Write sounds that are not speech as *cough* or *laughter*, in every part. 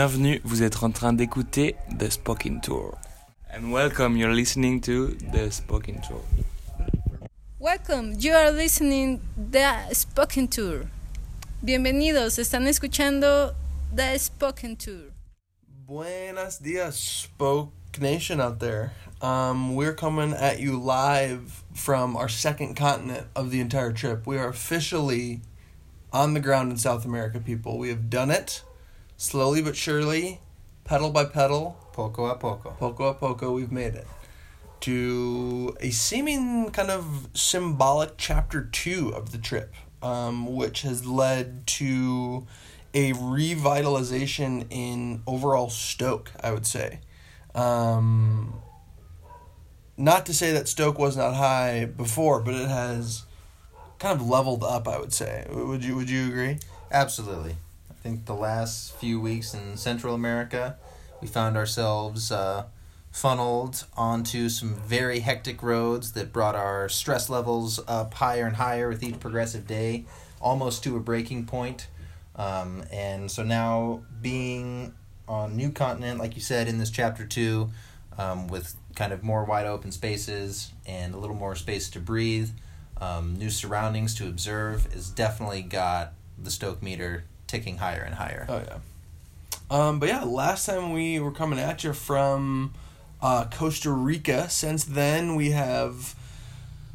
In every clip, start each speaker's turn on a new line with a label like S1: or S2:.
S1: Bienvenue, vous êtes en train d'écouter The Spoken Tour. And welcome, you're listening to The Spoken Tour.
S2: Welcome, you are listening the Spoken Tour. Bienvenidos, están escuchando The Spoken Tour.
S3: Buenos dias, Spoke Nation out there. Um, we're coming at you live from our second continent of the entire trip. We are officially on the ground in South America, people. We have done it slowly but surely, pedal by pedal,
S4: Poco a poco.
S3: poco a poco, we've made it to a seeming kind of symbolic chapter two of the trip, um, which has led to a revitalization in overall stoke, I would say. Um, not to say that Stoke was not high before, but it has kind of leveled up. I would say. Would you Would you agree?
S4: Absolutely. I think the last few weeks in Central America, we found ourselves uh, funneled onto some very hectic roads that brought our stress levels up higher and higher with each progressive day, almost to a breaking point. Um, and so now, being on new continent, like you said in this chapter two, um, with kind of more wide open spaces and a little more space to breathe, um, new surroundings to observe, has definitely got the Stoke meter ticking higher and higher.
S3: Oh yeah. Um, but yeah, last time we were coming at you from uh, Costa Rica. Since then, we have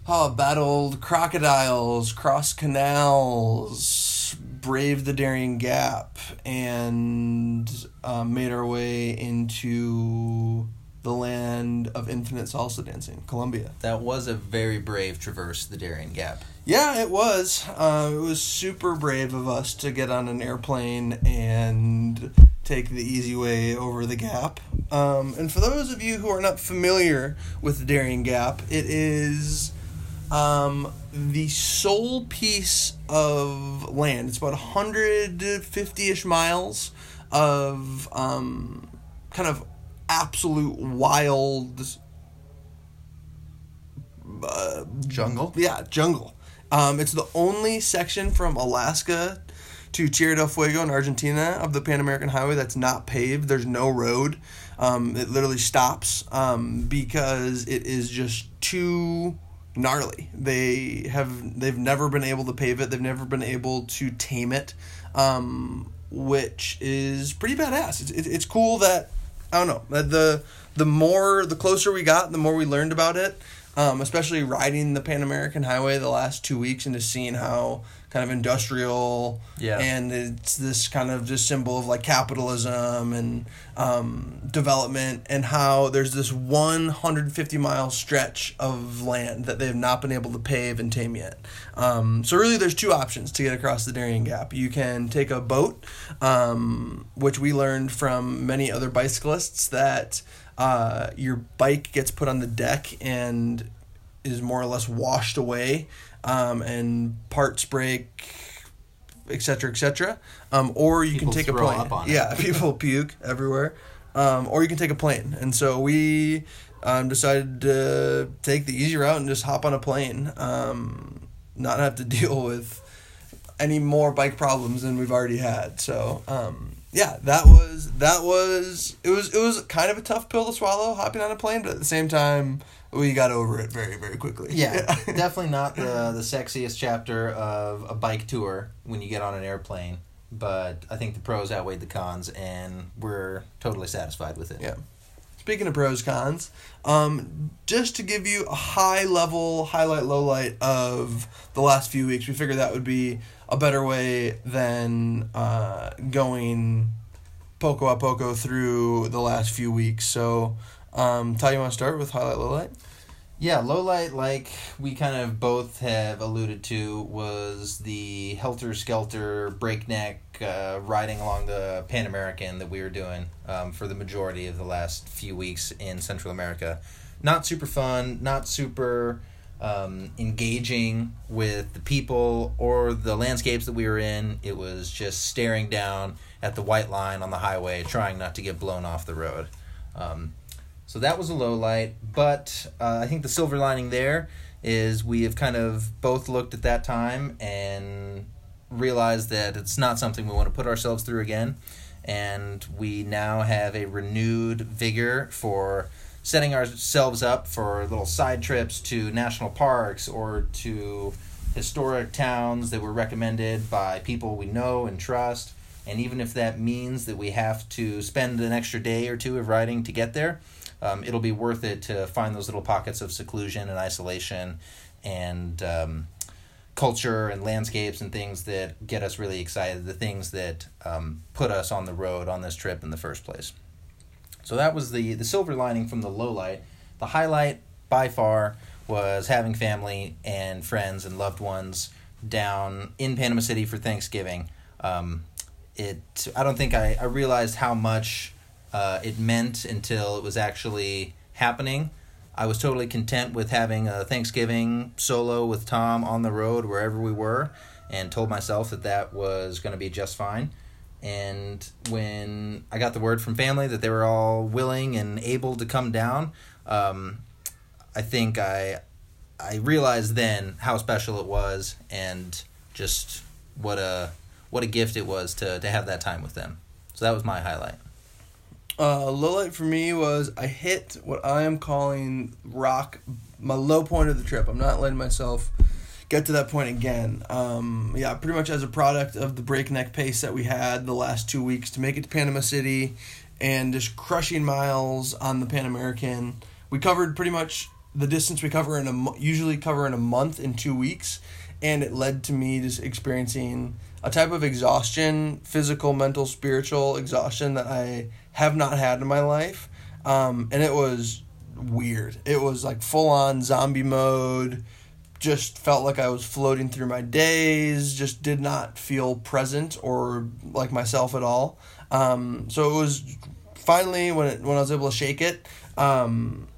S3: oh, battled crocodiles, crossed canals, braved the Darien Gap, and uh, made our way into the land of infinite salsa dancing, Colombia.
S4: That was a very brave traverse, the Darien Gap.
S3: Yeah, it was. Uh, it was super brave of us to get on an airplane and take the easy way over the gap. Um, and for those of you who are not familiar with the Darien Gap, it is um, the sole piece of land. It's about 150 ish miles of um, kind of absolute wild uh,
S4: Jungle?
S3: yeah, jungle. Um, it's the only section from Alaska to Tierra del Fuego in Argentina of the Pan American Highway that's not paved. There's no road. Um, it literally stops um, because it is just too gnarly. They have they've never been able to pave it. They've never been able to tame it, um, which is pretty badass. It's, it, it's cool that I don't know the the more the closer we got, the more we learned about it. Um, especially riding the Pan American Highway the last two weeks and just seeing how kind of industrial
S4: Yeah.
S3: and it's this kind of just symbol of like capitalism and um, development and how there's this 150 mile stretch of land that they have not been able to pave and tame yet. Um, so really, there's two options to get across the Darien Gap. You can take a boat, um, which we learned from many other bicyclists that uh, your bike gets put on the deck and is more or less washed away, um, and parts break, etc., etc. Um, or you
S4: People
S3: can take a plane.
S4: up on it.
S3: yeah, *laughs* people puke everywhere. Um, or you can take a plane. And so we um, decided to take the easy route and just hop on a plane, um, not have to *laughs* deal with any more bike problems than we've already had. So um, yeah, that was that was it was it was kind of a tough pill to swallow hopping on a plane, but at the same time we got over it very very quickly.
S4: Yeah, *laughs* definitely not the the sexiest chapter of a bike tour when you get on an airplane, but I think the pros outweighed the cons, and we're totally satisfied with it.
S3: Yeah. Speaking of pros cons, um, just to give you a high level highlight lowlight of the last few weeks, we figured that would be a better way than uh, going poco a poco through the last few weeks. So, um, Ty, you want to start with highlight lowlight?
S4: Yeah, low light, like we kind of both have alluded to, was the helter skelter breakneck uh, riding along the Pan American that we were doing um, for the majority of the last few weeks in Central America. Not super fun, not super um, engaging with the people or the landscapes that we were in. It was just staring down at the white line on the highway, trying not to get blown off the road. Um, so that was a low light, but uh, I think the silver lining there is we have kind of both looked at that time and realized that it's not something we want to put ourselves through again. And we now have a renewed vigor for setting ourselves up for little side trips to national parks or to historic towns that were recommended by people we know and trust. And even if that means that we have to spend an extra day or two of riding to get there, um, it'll be worth it to find those little pockets of seclusion and isolation and um, culture and landscapes and things that get us really excited, the things that um, put us on the road on this trip in the first place. So that was the, the silver lining from the low light. The highlight, by far, was having family and friends and loved ones down in Panama City for Thanksgiving. Um, it I don't think I, I realized how much uh, it meant until it was actually happening. I was totally content with having a Thanksgiving solo with Tom on the road wherever we were, and told myself that that was going to be just fine. And when I got the word from family that they were all willing and able to come down, um, I think I I realized then how special it was and just what a what a gift it was to to have that time with them. So that was my highlight.
S3: Uh, low light for me was I hit what I am calling rock, my low point of the trip. I'm not letting myself get to that point again. Um, yeah, pretty much as a product of the breakneck pace that we had the last two weeks to make it to Panama City and just crushing miles on the Pan American. We covered pretty much the distance we cover in a usually cover in a month in two weeks, and it led to me just experiencing a type of exhaustion, physical, mental, spiritual exhaustion that I have not had in my life. Um, and it was weird. It was like full on zombie mode. Just felt like I was floating through my days. Just did not feel present or like myself at all. Um, so it was finally when it, when I was able to shake it. Um,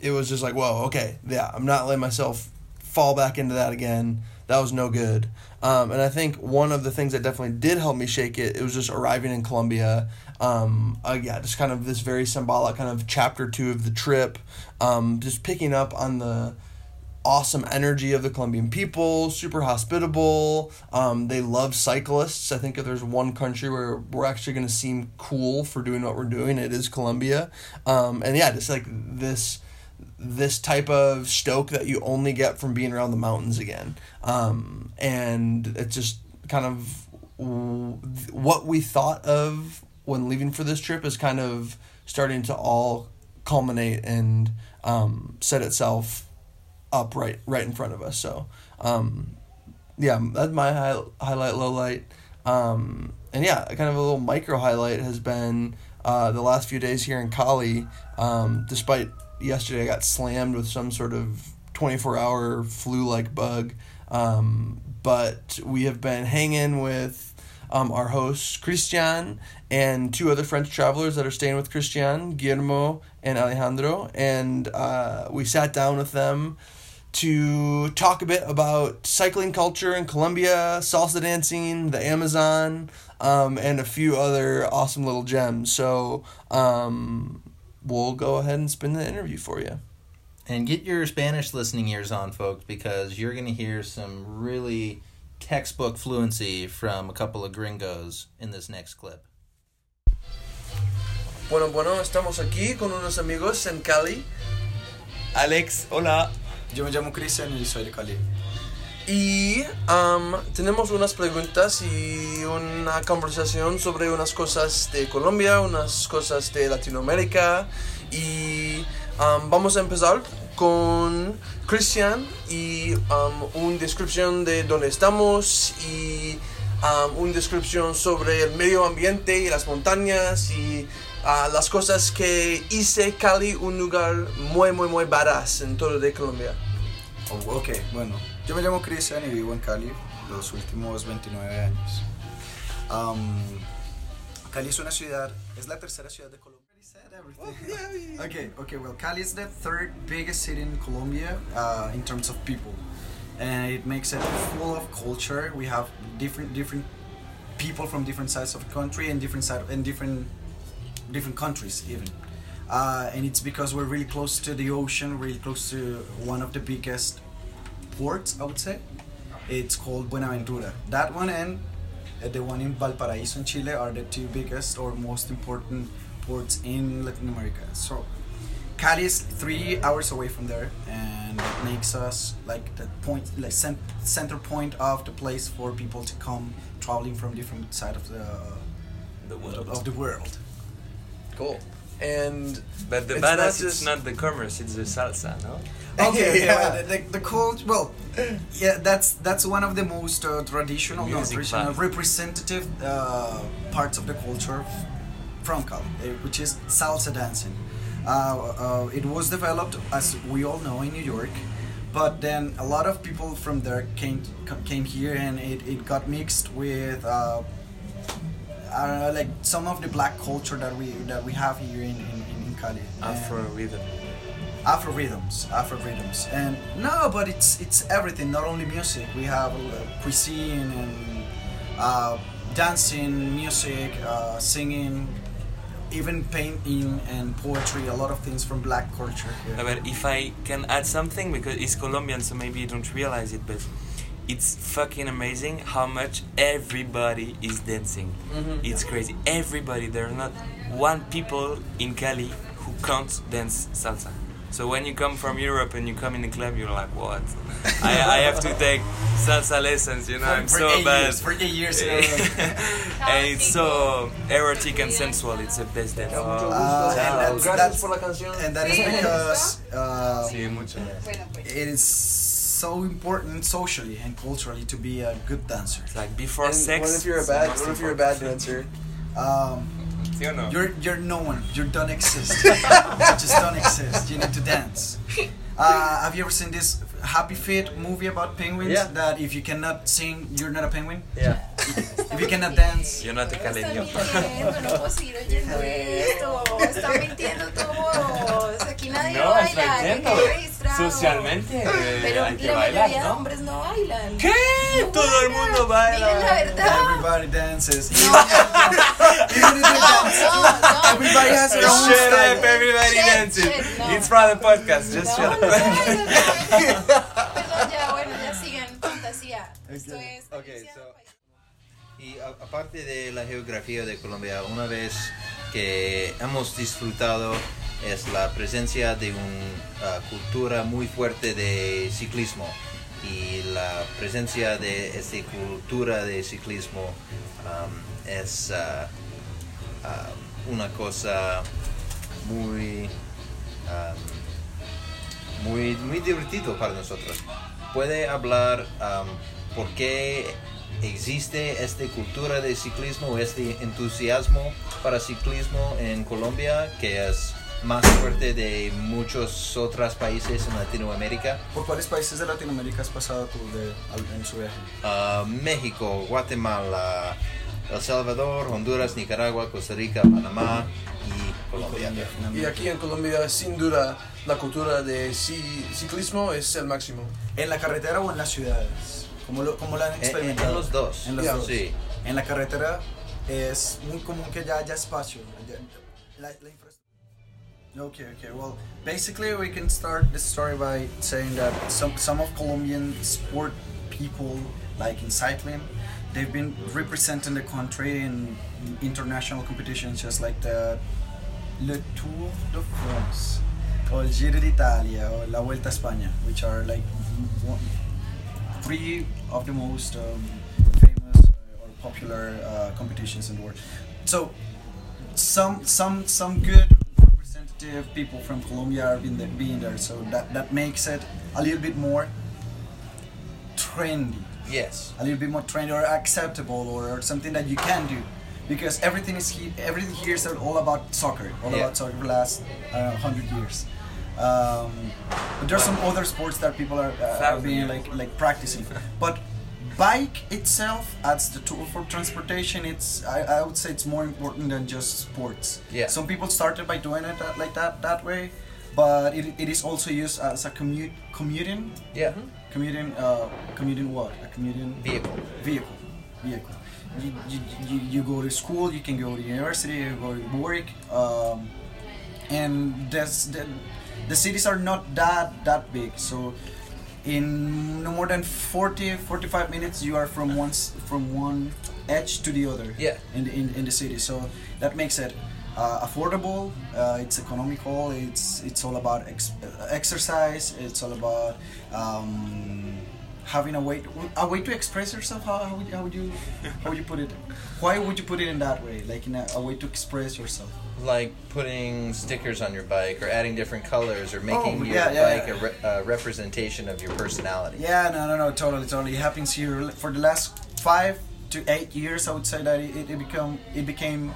S3: it was just like whoa, okay, yeah, I'm not letting myself fall back into that again. That was no good. Um, and I think one of the things that definitely did help me shake it, it was just arriving in Colombia. Um, uh, yeah, just kind of this very symbolic kind of chapter two of the trip. Um, just picking up on the awesome energy of the Colombian people, super hospitable. Um, they love cyclists. I think if there's one country where we're actually going to seem cool for doing what we're doing, it is Colombia. Um, and yeah, just like this this type of stoke that you only get from being around the mountains again. Um, and it's just kind of what we thought of when leaving for this trip is kind of starting to all culminate and um, set itself up right right in front of us. So um, yeah, that's my high, highlight, low light. Um, and yeah, kind of a little micro highlight has been uh, the last few days here in Cali. Um, despite yesterday, I got slammed with some sort of 24 hour flu like bug. Um, but we have been hanging with um, our host, Christian, and two other French travelers that are staying with Christian, Guillermo and Alejandro. And uh, we sat down with them to talk a bit about cycling culture in Colombia, salsa dancing, the Amazon, um, and a few other awesome little gems. So um, we'll go ahead and spin the interview for you.
S4: And get your Spanish listening ears on, folks, because you're going to hear some really textbook fluency from a couple of gringos in this next clip.
S3: Bueno, bueno, estamos aquí con unos amigos en Cali
S1: Alex, hola.
S5: Yo me llamo Cristian y soy de Cali.
S3: y um, tenemos unas preguntas y una conversación sobre unas cosas de Colombia, unas cosas de Latinoamérica y vamos a empezar con Christian y um, una descripción de dónde estamos y um, una descripción sobre el medio ambiente y las montañas y uh, las cosas que hice Cali un lugar muy muy muy badass en todo de Colombia.
S5: Oh, ok, bueno. Yo me llamo Cristian y vivo en Cali los últimos 29 años. Cali es una ciudad, es la tercera ciudad de Colombia. Everything. okay, okay, well, Cali is the third biggest city in Colombia uh, in terms of people. And it makes it full of culture. We have different different people from different sides of the country and different side and different different countries even. uh, and it's because we're really close to the ocean, really close to one of the biggest ports, I would say. It's called Buenaventura. That one and uh, the one in Valparaiso in Chile are the two biggest or most important ports in Latin America. So Cali is three hours away from there, and it makes us like the point, like cent- center point of the place for people to come traveling from different side of the
S1: The world.
S5: of the world.
S3: Cool. And
S1: But the
S3: It's not
S1: badass, it's
S3: just-
S1: not the commerce, it's the salsa, no? *laughs*
S5: Okay,
S3: Yeah.
S5: yeah. The, the, the cult, well, yeah, that's that's one of the most uh, traditional, no, traditional, representative uh, parts of the culture Cali, eh, which is salsa dancing. Uh, uh, it was developed, as we all know, in New York, but then a lot of people from there came came here, and it, it got mixed with. Uh, I don't know, like some of the black culture that we that we have here in, in, in Cali.
S1: Afro rhythm.
S5: Afro rhythms, Afro rhythms, and no, but it's it's everything. Not only music, we have uh, cuisine and uh, dancing, music, uh, singing, even painting and poetry. A lot of things from Black culture here.
S1: but if I can add something, because it's Colombian, so maybe you don't realize it, but it's fucking amazing how much everybody is dancing. Mm-hmm. It's crazy. Everybody. There are not one people in Cali who can't dance salsa. So when you come from Europe and you come in the club, you're like, what? *laughs* I, I have to take salsa lessons, you know, I'm
S5: for
S1: so
S5: eight
S1: bad.
S5: years, for eight years. *laughs*
S1: and it's so erotic and sensual. It's the best dance.
S5: Uh, and that's-
S3: Gracias
S5: that's-
S3: por la canción.
S5: and that is because uh, it is so important socially and culturally to be a good dancer.
S1: It's like before
S3: And
S1: sex.
S3: what if you're a bad? What if you're a bad dancer?
S5: Um,
S1: ¿Sí o no?
S5: You're you're no one. You don't exist. *laughs* you just don't exist. You need to dance. Uh, have you ever seen this Happy Feet movie about penguins?
S3: Yeah.
S5: That if you cannot sing, you're not a penguin.
S3: Yeah.
S5: If you cannot dance,
S1: You're not a
S6: Están
S1: caleño.
S6: no puedo seguir oyendo *laughs* esto. Están mintiendo todos. Aquí nadie
S1: No,
S6: baila,
S1: estoy Socialmente, eh,
S6: Pero
S1: hay que
S6: la
S1: bailar,
S6: mayoría de
S1: ¿no?
S6: hombres no bailan.
S1: ¿Qué? Todo el mundo baila.
S6: Digan la verdad.
S5: everybody dances.
S6: No, *laughs* no, no.
S5: everybody has their own
S1: Shut up, everybody
S6: Shit,
S1: dancing.
S6: shit, no.
S1: It's from the podcast, just
S6: No,
S1: shut
S6: no,
S1: up. *laughs*
S6: Perdón, ya, bueno, ya sigan. Fantasía. Esto es.
S4: Okay, so-. Y a- aparte de la geografía de Colombia, una vez que hemos disfrutado es la presencia de una cultura muy fuerte de ciclismo y la presencia de esta cultura de ciclismo es uh, uh, una cosa muy muy muy divertido para nosotros. Puede hablar por qué existe esta cultura de ciclismo, este entusiasmo para ciclismo en Colombia que es más fuerte de muchos otros países en Latinoamérica.
S5: ¿Por cuáles países de Latinoamérica has pasado tú de, en su viaje?
S4: Ah, México, Guatemala, El Salvador, Honduras, Nicaragua, Costa Rica, Panamá y Colombia.
S3: Y aquí en Colombia, sin duda, la cultura de ci- ciclismo es el máximo.
S5: ¿En la carretera o en las ciudades? ¿Cómo lo, cómo lo han
S4: En, en-
S5: experimentado?
S4: en los dos.
S5: En los dos.
S4: Sí.
S5: En la carretera es muy común que ya haya espacio. La, la infraestructura. Okay, okay. Well, basically, we can start the story by saying that some some of Colombian sport people, like in cycling, they've been representing the country in international competitions, just like the Le Tour de France, or Giro d'Italia, or La Vuelta a España, which are like one, three of the most um, famous uh, or popular uh, competitions in the world. So some some some good representative people from Colombia are being there, being there. So that that makes it a little bit more trendy,
S4: Yes.
S5: a little bit more trendy or acceptable or, or something that you can do. Because everything is he, everything here is all about soccer, all
S4: Yeah.
S5: about soccer for the last uh, hundred years. Um, but there's some other sports that people are, uh, are being like like practicing. But bike itself as the tool for transportation, it's I, I would say it's more important than just sports.
S4: Yeah.
S5: Some people started by doing it that, like that that way, but it, it is also used as a commute commuting
S4: Yeah.
S5: commuting uh, commuting what a commuting
S4: Vehicle.
S5: vehicle vehicle you, you, you, you go to school you can go to university you go to work um, and this, the, the cities are not that that big. So in no more than 40 45 minutes you are from one from one edge to the other
S4: Yeah.
S5: in the, in, in the city. So that makes it uh, affordable uh, it's economical it's it's all about ex- uh, exercise it's all about um, having a way to, a way to express yourself how, how, would, how would you how would you put it? Why would you put it in that way? Like in a, a way to express yourself
S4: Like putting stickers on your bike, or adding different colors, or making
S5: Oh,
S4: your
S5: yeah, yeah,
S4: bike
S5: yeah.
S4: a re- uh, representation of your personality.
S5: Yeah, no, no, no, totally, totally. It happens here for the last five to eight years. I would say that it, it become it became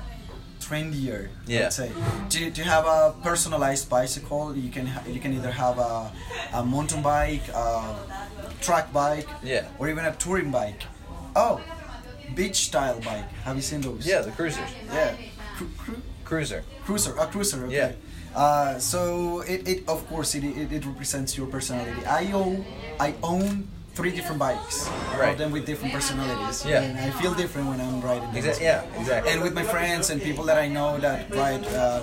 S5: trendier.
S4: Yeah.
S5: would say to, to have a personalized bicycle, you can ha- you can either have a, a mountain bike, a track bike,
S4: Yeah.
S5: or even a touring bike. Oh, beach style bike. Have you seen those?
S4: Yeah, the cruisers.
S5: Yeah. Cru- cru-
S4: Cruiser.
S5: cruiser a cruiser okay
S4: Yeah.
S5: uh, so it, it of course it, it, it represents your personality i own i own three different bikes
S4: right.
S5: all of them with different personalities
S4: Yeah.
S5: and i feel different when i'm riding them.
S4: Exa- yeah, exactly.
S5: and with my friends and people that i know that ride uh,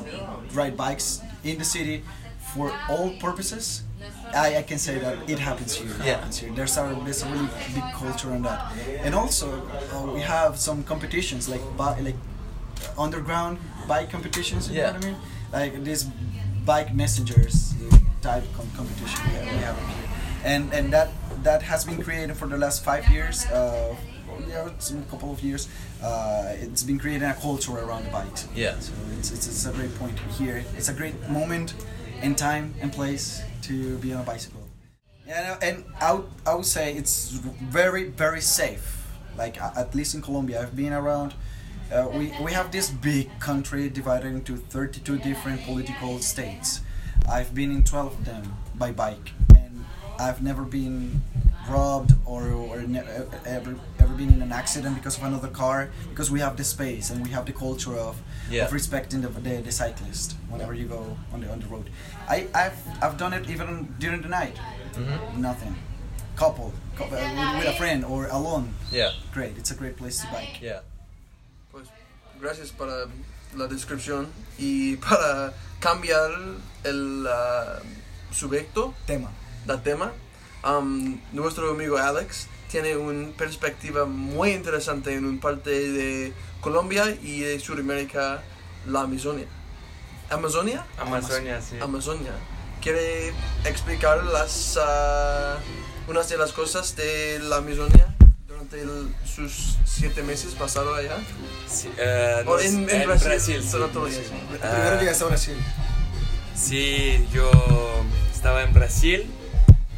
S5: ride bikes in the city for all purposes I, I can say that it happens here. It
S4: Yeah.
S5: happens here. There's a there's a really big culture on that, and also uh, we have some competitions like like underground bike competitions. You
S4: Yeah.
S5: know what I mean? Like this bike messengers type com- competition that we have here, and and that that has been created for the last five years. Uh, yeah, it's a couple of years. Uh, it's been creating a culture around the bikes.
S4: Yeah.
S5: So it's, it's, it's a great point here. It's a great moment and time and place to be on a bicycle. Yeah, and I would, I would say it's very, very safe. Like, at least in Colombia, I've been around. Uh, we, we have this big country divided into 32 different political states. I've been in 12 of them by bike, and I've never been robbed or, or ne- ever, ever been in an accident because of another car because we have the space and we have the culture of,
S4: Yeah.
S5: of respecting the, the, the cyclist whenever you go on the, on the road. I, I've, I've done it even during the night.
S4: Mm-hmm.
S5: Nothing. Couple, cou- uh, with, with a friend or alone.
S4: Yeah.
S5: Great, it's a great place to bike.
S4: Yeah.
S3: Gracias para la descripción y *laughs* para cambiar el uh, subjecto
S5: Tema.
S3: del tema. um, nuestro amigo Alex tiene una perspectiva muy interesante en un parte de Colombia y de Sudamérica, la Amazonia. ¿Amazonia?
S1: Amazonia, sí.
S3: Amazonia. ¿Quiere explicar las ah, unas de las cosas de la Amazonia durante el- sus siete meses pasados allá?
S1: Sí, no,
S3: en, en
S1: en
S3: Brasil,
S1: Brasil, sí.
S3: los-
S5: Primero llegaste a Brasil.
S1: Sí, yo estaba en Brasil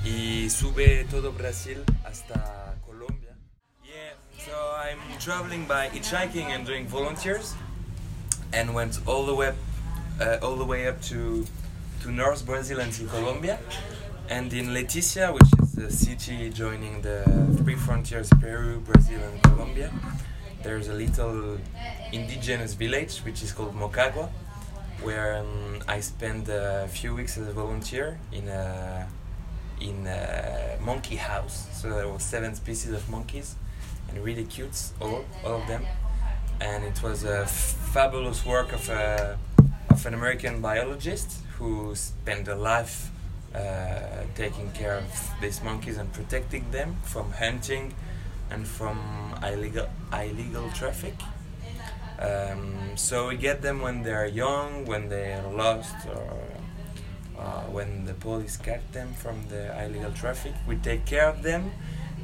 S1: y sube todo Brasil hasta Colombia. Yeah, so I'm traveling by hitchhiking and doing volunteers, and went all the way, uh, all the way up to to North Brazil and to Colombia, and in Leticia, which is the city joining the three frontiers Peru, Brazil, and Colombia. There's a little indigenous village which is called Mocagua, where um, I spent a few weeks as a volunteer in a in a monkey house. So there were seven species of monkeys, and really cute, all all of them. And it was a fabulous work of a of an American biologist who spent a life uh, taking care of these monkeys and protecting them from hunting and from illegal illegal traffic. Um, so we get them when they're young, when they're lost, or uh, when the police catch them from the illegal traffic. We take care of them,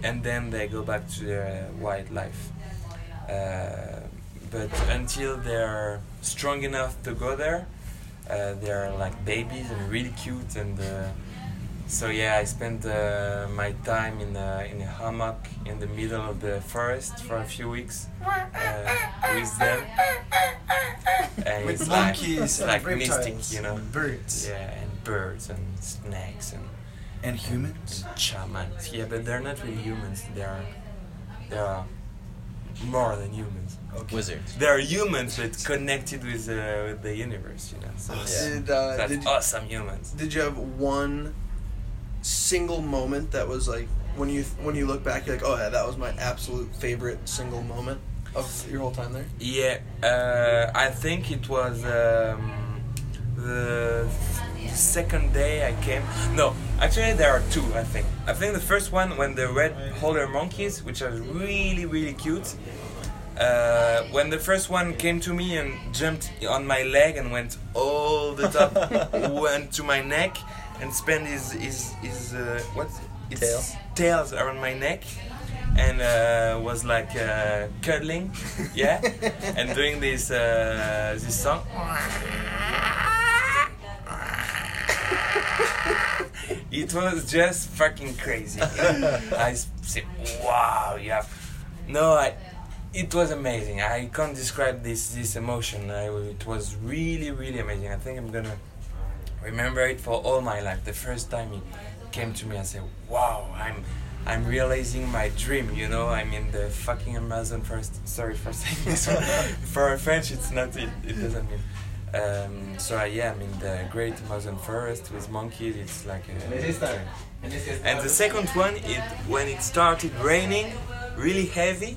S1: and then they go back to their wildlife. Uh, but until they're strong enough to go there, uh, they're like babies and really cute. And uh, so yeah, I spent uh, my time in a, in a hammock in the middle of the forest for a few weeks uh, with them. And
S5: With
S1: it's like,
S5: monkeys
S1: it's
S5: and
S1: like mystic, you know.
S5: and birds.
S1: Yeah, and birds and snakes and
S5: And humans.
S1: shamans. Yeah, but they're not really humans. They're they're more than humans.
S4: Wizards.
S1: They're humans, but connected with, uh, with the universe. You know, so
S4: Yeah.
S3: Did, uh,
S1: that's
S3: did,
S1: awesome humans.
S3: did you have one single moment that was like when you when you look back, you're like, oh yeah, that was my absolute favorite single moment of your whole time there?
S1: Yeah, uh, I think it was um, the second day I came. No, actually there are two. I think. I think the first one when the red howler monkeys, which are really really cute. Uh, when the first one came to me and jumped on my leg and went all the top, *laughs* went to my neck and spent his his his uh, what its
S4: Tail.
S1: tails around my neck and uh, was like uh, cuddling, *laughs* yeah, and doing this uh, this song. *laughs* it was just fucking crazy. I said, "Wow, yeah." No, I. It was amazing. I can't describe this this emotion. I, it was really really amazing. I think I'm gonna remember it for all my life. The first time he came to me and said, "Wow, I'm." I'm realizing my dream, you know. I'm in the fucking Amazon first. Sorry for *laughs* saying this. one. for a French, it's not. It, it doesn't mean. Um, so I, yeah, I'm in the Great Amazon Forest with monkeys. It's like a. And the second one, it when it started raining, really heavy,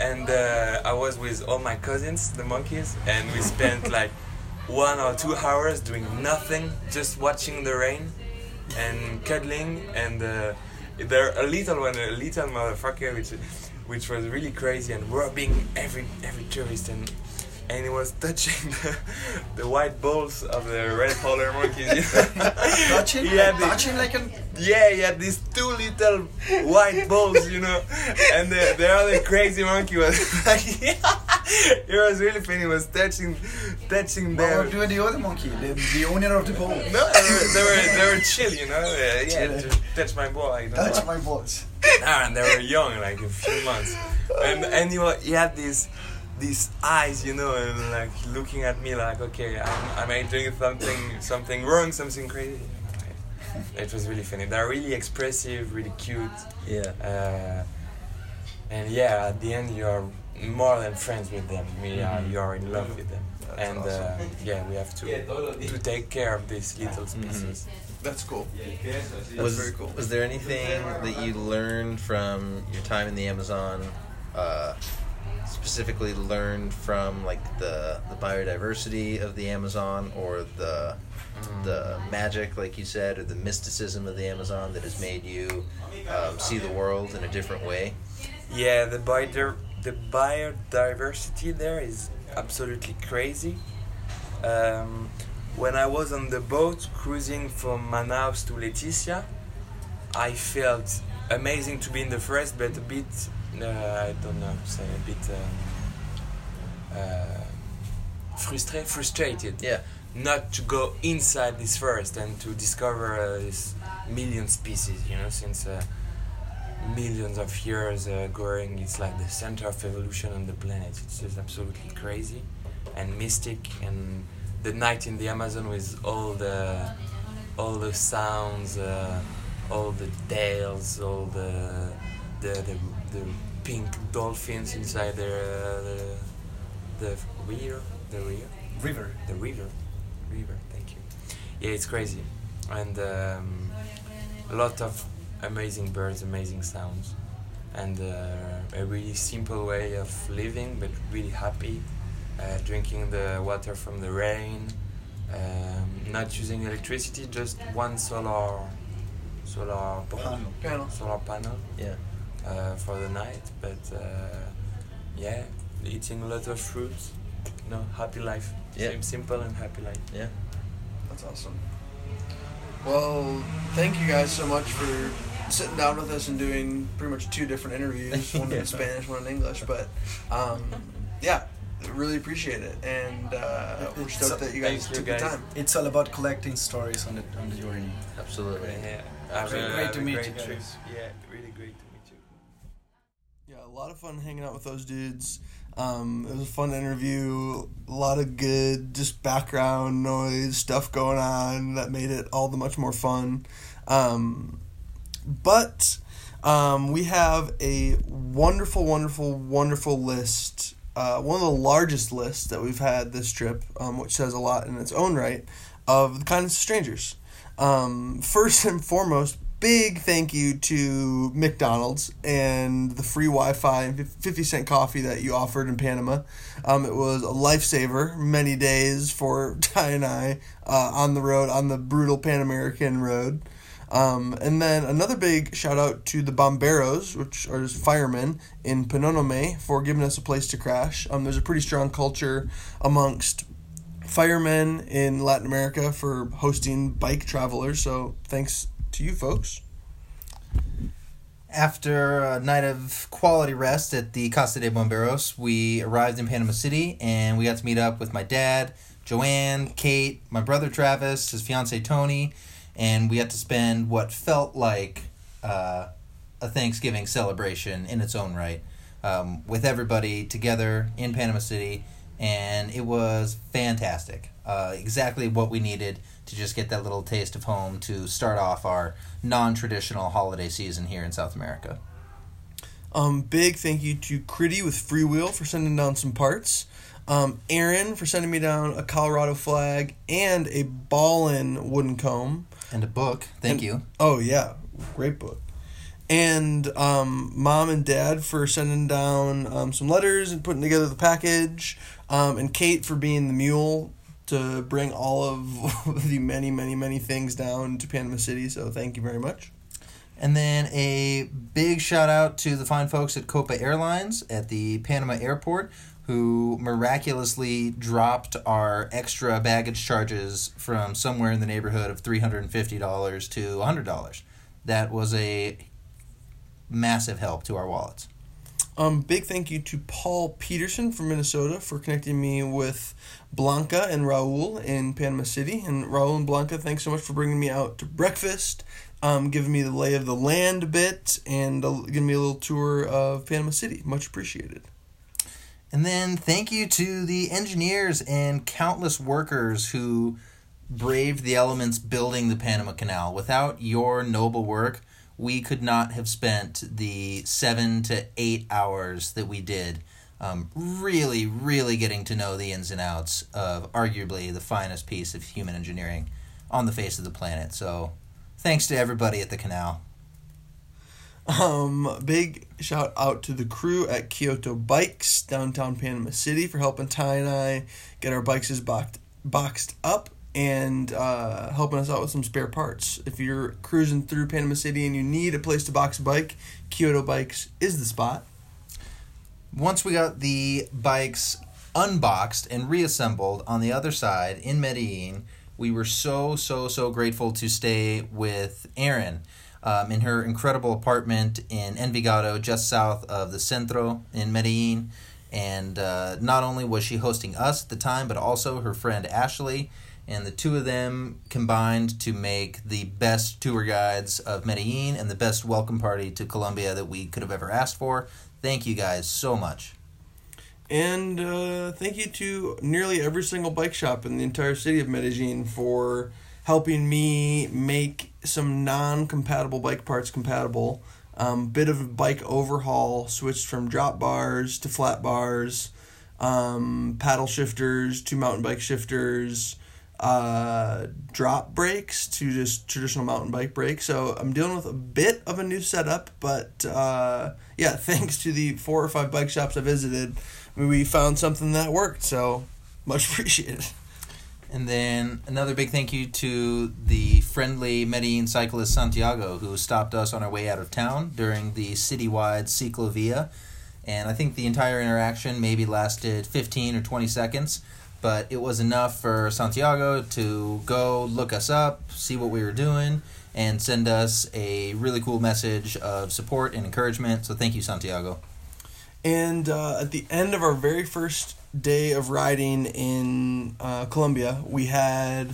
S1: and uh, I was with all my cousins, the monkeys, and we spent *laughs* like one or two hours doing nothing, just watching the rain and cuddling and. Uh, there a little one, a little motherfucker, which which was really crazy and robbing every every tourist and and he was touching *laughs* the, the white balls of the red polar monkeys. *laughs*
S5: Touching?
S1: He had
S5: Like
S1: the-
S5: touching like an.
S1: yeah, he had these two little white balls, you know, and the, the other crazy monkey was like, *laughs* it was really funny. He was touching, touching
S5: What
S1: them.
S5: were doing the other monkey? The, the owner of the ball.
S1: No, they were, they were they were chill, you know. Uh, yeah, touch my ball. Know?
S5: Touch my balls.
S1: Ah, and they were young, like a few months, and and he, he had these these eyes, you know, and like looking at me like, okay, am, am I doing something something wrong, something crazy? It was really funny. They're really expressive, really cute,
S4: Yeah.
S1: uh, and yeah, at the end you're more than friends with them. We are, you are in love with them, and uh, yeah, we have to to take care of these little species.
S3: That's cool. That's
S4: was,
S3: very cool.
S4: Was there anything that you learned from your time in the Amazon, uh, specifically learned from like the the biodiversity of the Amazon or the the magic, like you said, or the mysticism of the Amazon that has made you um, see the world in a different way?
S1: Yeah, the bio the biodiversity there is absolutely crazy. Um, when I was on the boat cruising from Manaus to Leticia, I felt amazing to be in the forest, but a bit I don't know, say a bit um, uh, frustrated. Frustrated
S4: Yeah.
S1: not to go inside this forest and to discover uh, this million species, you know, since uh, millions of years uh, growing, it's like the center of evolution on the planet. It's just absolutely crazy and mystic. And the night in the Amazon with all the all the sounds, uh, all the tales, all the the the, the pink dolphins inside the the the river, the river
S5: River.
S1: the river river thank you yeah it's crazy and um, a lot of amazing birds amazing sounds and uh, a really simple way of living but really happy uh, drinking the water from the rain um, not using electricity just one solar solar
S5: Panel.
S3: Panel.
S1: solar panel
S4: Yeah.
S1: Uh, for the night but uh, yeah eating a lot of fruits you know happy life
S4: Yeah.
S1: Sim- simple and happy life
S4: Yeah.
S3: That's awesome. Well, thank you guys so much for sitting down with us and doing pretty much two different interviews, *laughs* one
S4: Yeah.
S3: in Spanish, one in English. But um, yeah, really appreciate it, and uh, we're
S5: It's
S3: stoked
S5: a-
S3: that you guys
S1: you,
S3: took
S1: guys.
S3: the time.
S5: It's all about collecting stories on the on the journey.
S4: Absolutely.
S1: Yeah, have
S5: Great- great to meet
S1: great
S5: you
S1: trip.
S5: guys.
S1: Yeah, really great to meet you.
S3: Yeah, a lot of fun hanging out with those dudes. Um, it was a fun interview. A lot of good, just background noise stuff going on that made it all the much more fun. Um, but um, we have a wonderful, wonderful, wonderful list. Uh, one of the largest lists that we've had this trip, um, which says a lot in its own right, of the kindness of strangers. Um, first and foremost, big thank you to McDonald's and the free Wi-Fi and 50 cent coffee that you offered in Panama. Um, it was a lifesaver many days for *laughs* Ty and I uh, on the road on the brutal Pan American road. Um, and then another big shout out to the Bomberos, which are firemen in Penonome, for giving us a place to crash. Um, there's a pretty strong culture amongst firemen in Latin America for hosting bike travelers. So thanks to you folks.
S4: After a night of quality rest at the Casa de Bomberos, we arrived in Panama City and we got to meet up with my dad, Joanne, Kate, my brother Travis, his fiance Tony, and we got to spend what felt like uh, a Thanksgiving celebration in its own right um, with everybody together in Panama City, and it was fantastic. Uh, exactly what we needed to just get that little taste of home to start off our non-traditional holiday season here in South America.
S3: Um, big thank you to Critty with Freewheel for sending down some parts. Um, Aaron for sending me down a Colorado flag and a Ballin wooden comb.
S4: And a book. Thank
S3: And-
S4: you.
S3: Oh yeah, great book. And um, mom and dad for sending down um, some letters and putting together the package. Um, and Kate for being the mule to bring all of *laughs* the many, many, many things down to Panama City. So thank you very much.
S4: And then a big shout out to the fine folks at Copa Airlines at the Panama airport who miraculously dropped our extra baggage charges from somewhere in the neighborhood of $350 to $100. That was a massive help to our wallets.
S3: Um, big thank you to Paul Peterson from Minnesota for connecting me with Blanca and Raul in Panama City. And Raul and Blanca, thanks so much for bringing me out to breakfast, um, giving me the lay of the land a bit, and uh, giving me a little tour of Panama City. Much appreciated.
S4: And then thank you to the engineers and countless workers who braved the elements building the Panama Canal. Without your noble work, we could not have spent the seven to eight hours that we did um, really, really getting to know the ins and outs of arguably the finest piece of human engineering on the face of the planet. So thanks to everybody at the canal.
S3: Um, big shout out to the crew at Kyoto Bikes, downtown Panama City, for helping Ty and I get our bikes boxed, boxed up and uh, helping us out with some spare parts. If you're cruising through Panama City and you need a place to box a bike, Kyoto Bikes is the spot.
S4: Once we got the bikes unboxed and reassembled on the other side in Medellin, we were so, so, so grateful to stay with Erin um, in her incredible apartment in Envigado, just south of the Centro in Medellin. And uh, not only was she hosting us at the time, but also her friend Ashley. And the two of them combined to make the best tour guides of Medellin and the best welcome party to Colombia that we could have ever asked for. Thank you guys so much.
S3: And uh, thank you to nearly every single bike shop in the entire city of Medellin for helping me make some non compatible bike parts compatible. Um, bit of a bike overhaul, switched from drop bars to flat bars, um, paddle shifters to mountain bike shifters, uh, drop brakes to just traditional mountain bike brakes. So I'm dealing with a bit of a new setup, but uh, yeah, *laughs* thanks to the four or five bike shops I visited, we found something that worked. So much *laughs* appreciated.
S4: And then another big thank you to the friendly Medellin cyclist Santiago who stopped us on our way out of town during the citywide Ciclovia. And I think the entire interaction maybe lasted 15 or 20 seconds, but it was enough for Santiago to go look us up, see what we were doing, and send us a really cool message of support and encouragement. So thank you, Santiago.
S3: And uh, at the end of our very first day of riding in uh, Colombia, we had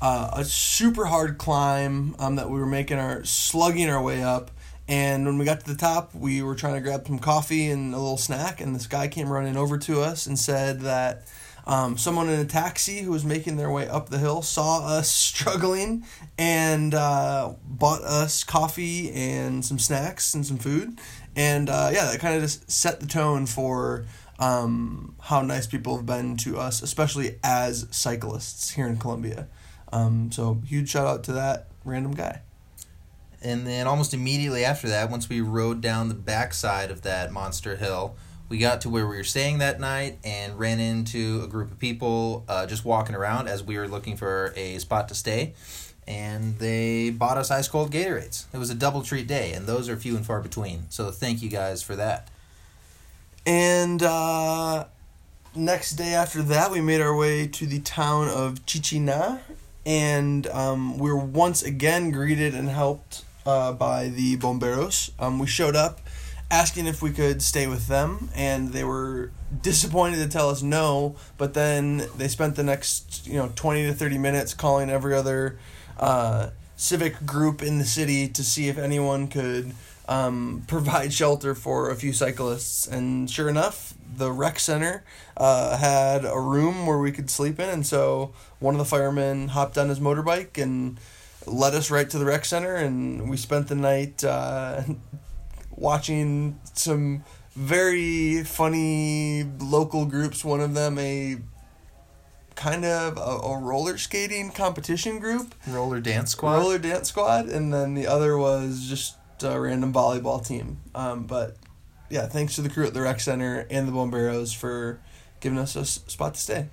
S3: uh, a super hard climb um, that we were making our slugging our way up. And when we got to the top, we were trying to grab some coffee and a little snack, and this guy came running over to us and said that um, someone in a taxi who was making their way up the hill saw us *laughs* struggling and uh, bought us coffee and some snacks and some food. And uh, yeah, that kind of just set the tone for um, how nice people have been to us, especially as cyclists here in Colombia. Um, so huge shout out to that random guy.
S4: and then almost immediately after that, once we rode down the backside of that monster hill, we got to where we were staying that night and ran into a group of people uh, just walking around as we were looking for a spot to stay. And they bought us ice cold Gatorades. It was a double treat day, and those are few and far between. So thank you guys for that.
S3: And uh, next day after that, we made our way to the town of Chinchina, and um, we were once again greeted and helped uh, by the bomberos. Um, we showed up asking if we could stay with them, and they were disappointed to tell us no. But then they spent the next you know twenty to thirty minutes calling every other uh, civic group in the city to see if anyone could um, *laughs* provide shelter for a few cyclists. And sure enough, the rec center uh, had a room where we could sleep in, and so one of the firemen hopped on his motorbike and led us right to the rec center, and we spent the night uh, *laughs* watching some very funny local groups. One of them a kind of a, a roller skating competition group,
S4: Roller dance squad.
S3: roller dance squad, and then the other was just a random volleyball team. Um, but yeah, thanks to the crew at the rec center and the Bomberos for giving us a s- spot to stay.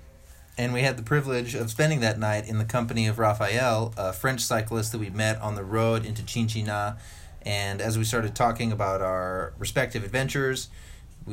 S4: and we had the privilege of spending that night in the company of Raphael, a French cyclist that we met on the road into Chinchina. And as we started talking about our respective adventures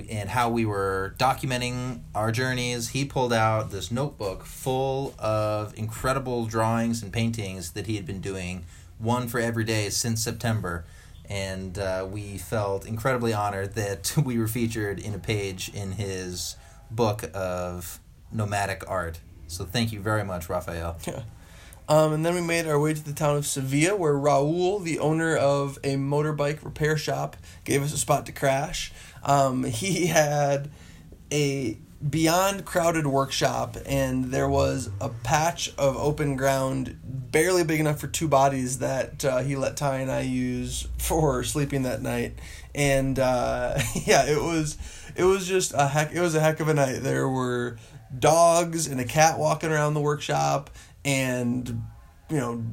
S4: and how we were documenting our journeys, he pulled out this notebook full of incredible drawings and paintings that he had been doing, one for every day since September. And uh, we felt incredibly honored that *laughs* we were featured in a page in his book of nomadic art. So thank you very much, Raphael.
S3: Um, and then we made our way to the town of Sevilla, where Raul, the owner of a motorbike repair shop, gave us a spot to crash. Um, he had a beyond crowded workshop, and there was a patch of open ground barely big enough for two bodies that uh, he let Ty and I use for sleeping that night. And uh, *laughs* yeah, it was it was just a heck. It was a heck of a night. There were dogs and a cat walking around the workshop and you know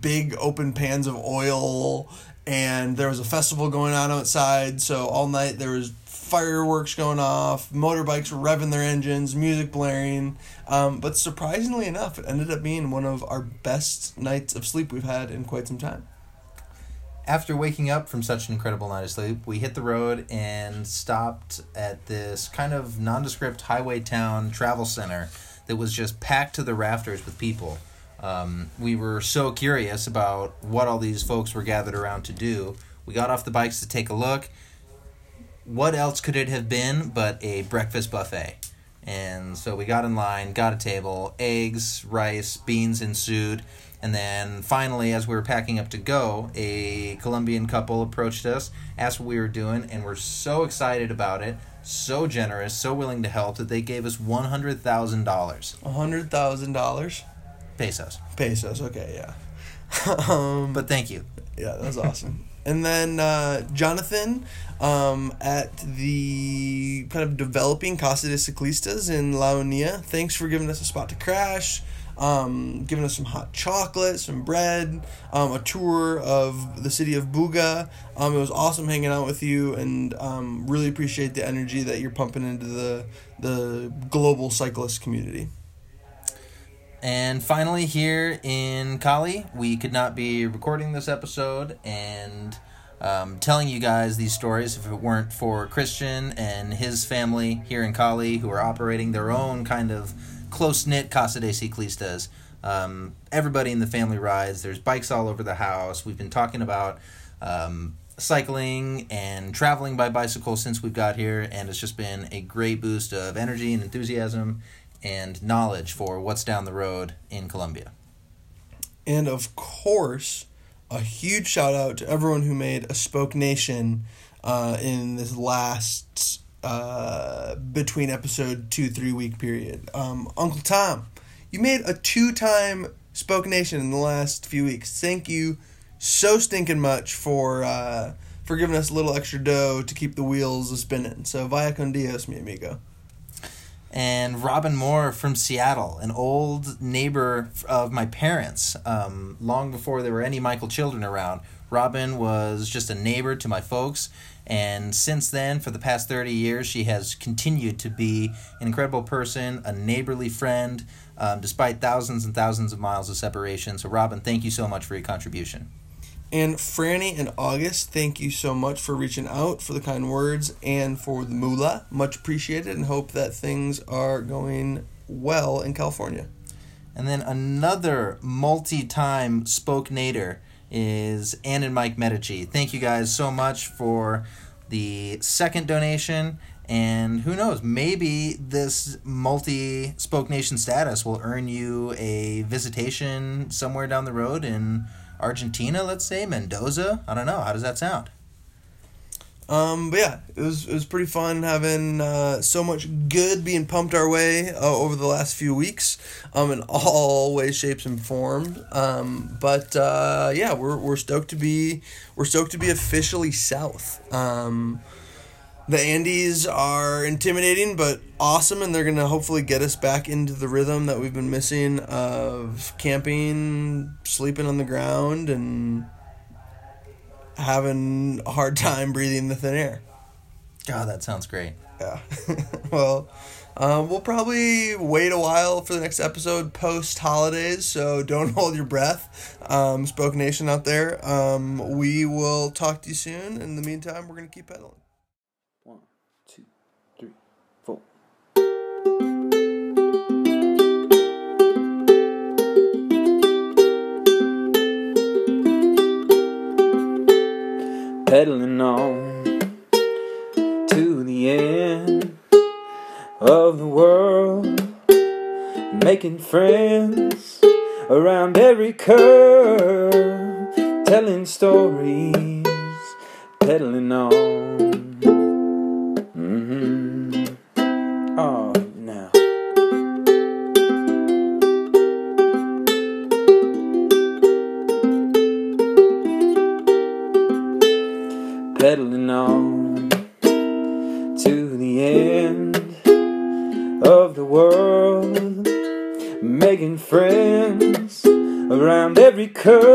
S3: big open pans of oil and there was a festival going on outside so all night there was fireworks going off motorbikes revving their engines music blaring um, but surprisingly enough it ended up being one of our best nights of sleep we've had in quite some time.
S4: After waking up from such an incredible night of sleep, we hit the road and stopped at this kind of nondescript highway town travel center that was just packed to the rafters with people. Um, we were so curious about what all these folks were gathered around to do. We got off the bikes to take a look. What else could it have been but a breakfast buffet? And so we got in line, got a table, eggs, rice, beans ensued. And then finally, as we were packing up to go, a Colombian couple approached us, asked what we were doing, and were so excited about it, so generous, so willing to help that they gave us $100,000
S3: $100000
S4: pesos.
S3: pesos okay yeah *laughs* um,
S4: But thank you.
S3: Yeah, that was awesome. *laughs* and then uh, Jonathan um, at the kind of developing Casa de Ciclistas in La Unia. Thanks for giving us a spot to crash, um, giving us some hot chocolate, some bread, um, a tour of the city of Buga. Um, it was awesome hanging out with you, and um, really appreciate the energy that you're pumping into the the global cyclist community.
S4: And finally, here in Cali, we could not be recording this episode and um, telling you guys these stories if it weren't for Christian and his family here in Cali who are operating their own kind of close knit Casa de Ciclistas. Um, everybody in the family rides. There's bikes all over the house. We've been talking about um, cycling and traveling by bicycle since we've got here, and it's just been a great boost of energy and enthusiasm and knowledge for what's down the road in Colombia.
S3: And of course, a huge shout out to everyone who made a Spoke Nation uh, in this last uh, between episode two three week period. Um, Uncle Tom, you made a two time Spoke Nation in the last few weeks. Thank you so stinking much for uh, for giving us a little extra dough to keep the wheels a spinning. So vaya con Dios, mi amigo.
S4: and Robin Moore from Seattle, an old neighbor of my parents, um, long before there were any Michael children around. Robin was just a neighbor to my folks, and since then, for the past 30 years, she has continued to be an incredible person, a neighborly friend, um, despite thousands and thousands of miles of separation. So, Robin, thank you so much for your contribution.
S3: And Franny and August, thank you so much for reaching out, for the kind words, and for the moolah. Much appreciated, and hope that things are going well in California.
S4: And then another multi-time spoke nader is Ann and Mike Medici. Thank you guys so much for the second donation. And who knows, maybe this multi spoke nation status will earn you a visitation somewhere down the road in Argentina, let's say, Mendoza. I don't know. How does that sound?
S3: Um, but yeah, it was it was pretty fun having uh, so much good being pumped our way uh, over the last few weeks, um, in all *laughs* ways, shapes, and forms. Um, but uh, yeah, we're we're stoked to be we're stoked to be officially south. Um, the Andes are intimidating but awesome, and they're gonna hopefully get us back into the rhythm that we've been missing of camping, sleeping on the ground, and having a hard time breathing the thin air.
S4: God, that sounds great.
S3: Yeah. *laughs* well, um, we'll probably wait a while for the next episode post holidays, so don't *laughs* hold your breath. Um, Spoke Nation out there. Um, we will talk to you soon. In the meantime, we're going to keep pedaling.
S7: Pedaling on to the end of the world, making friends around every curve, telling stories, pedaling on. Curve,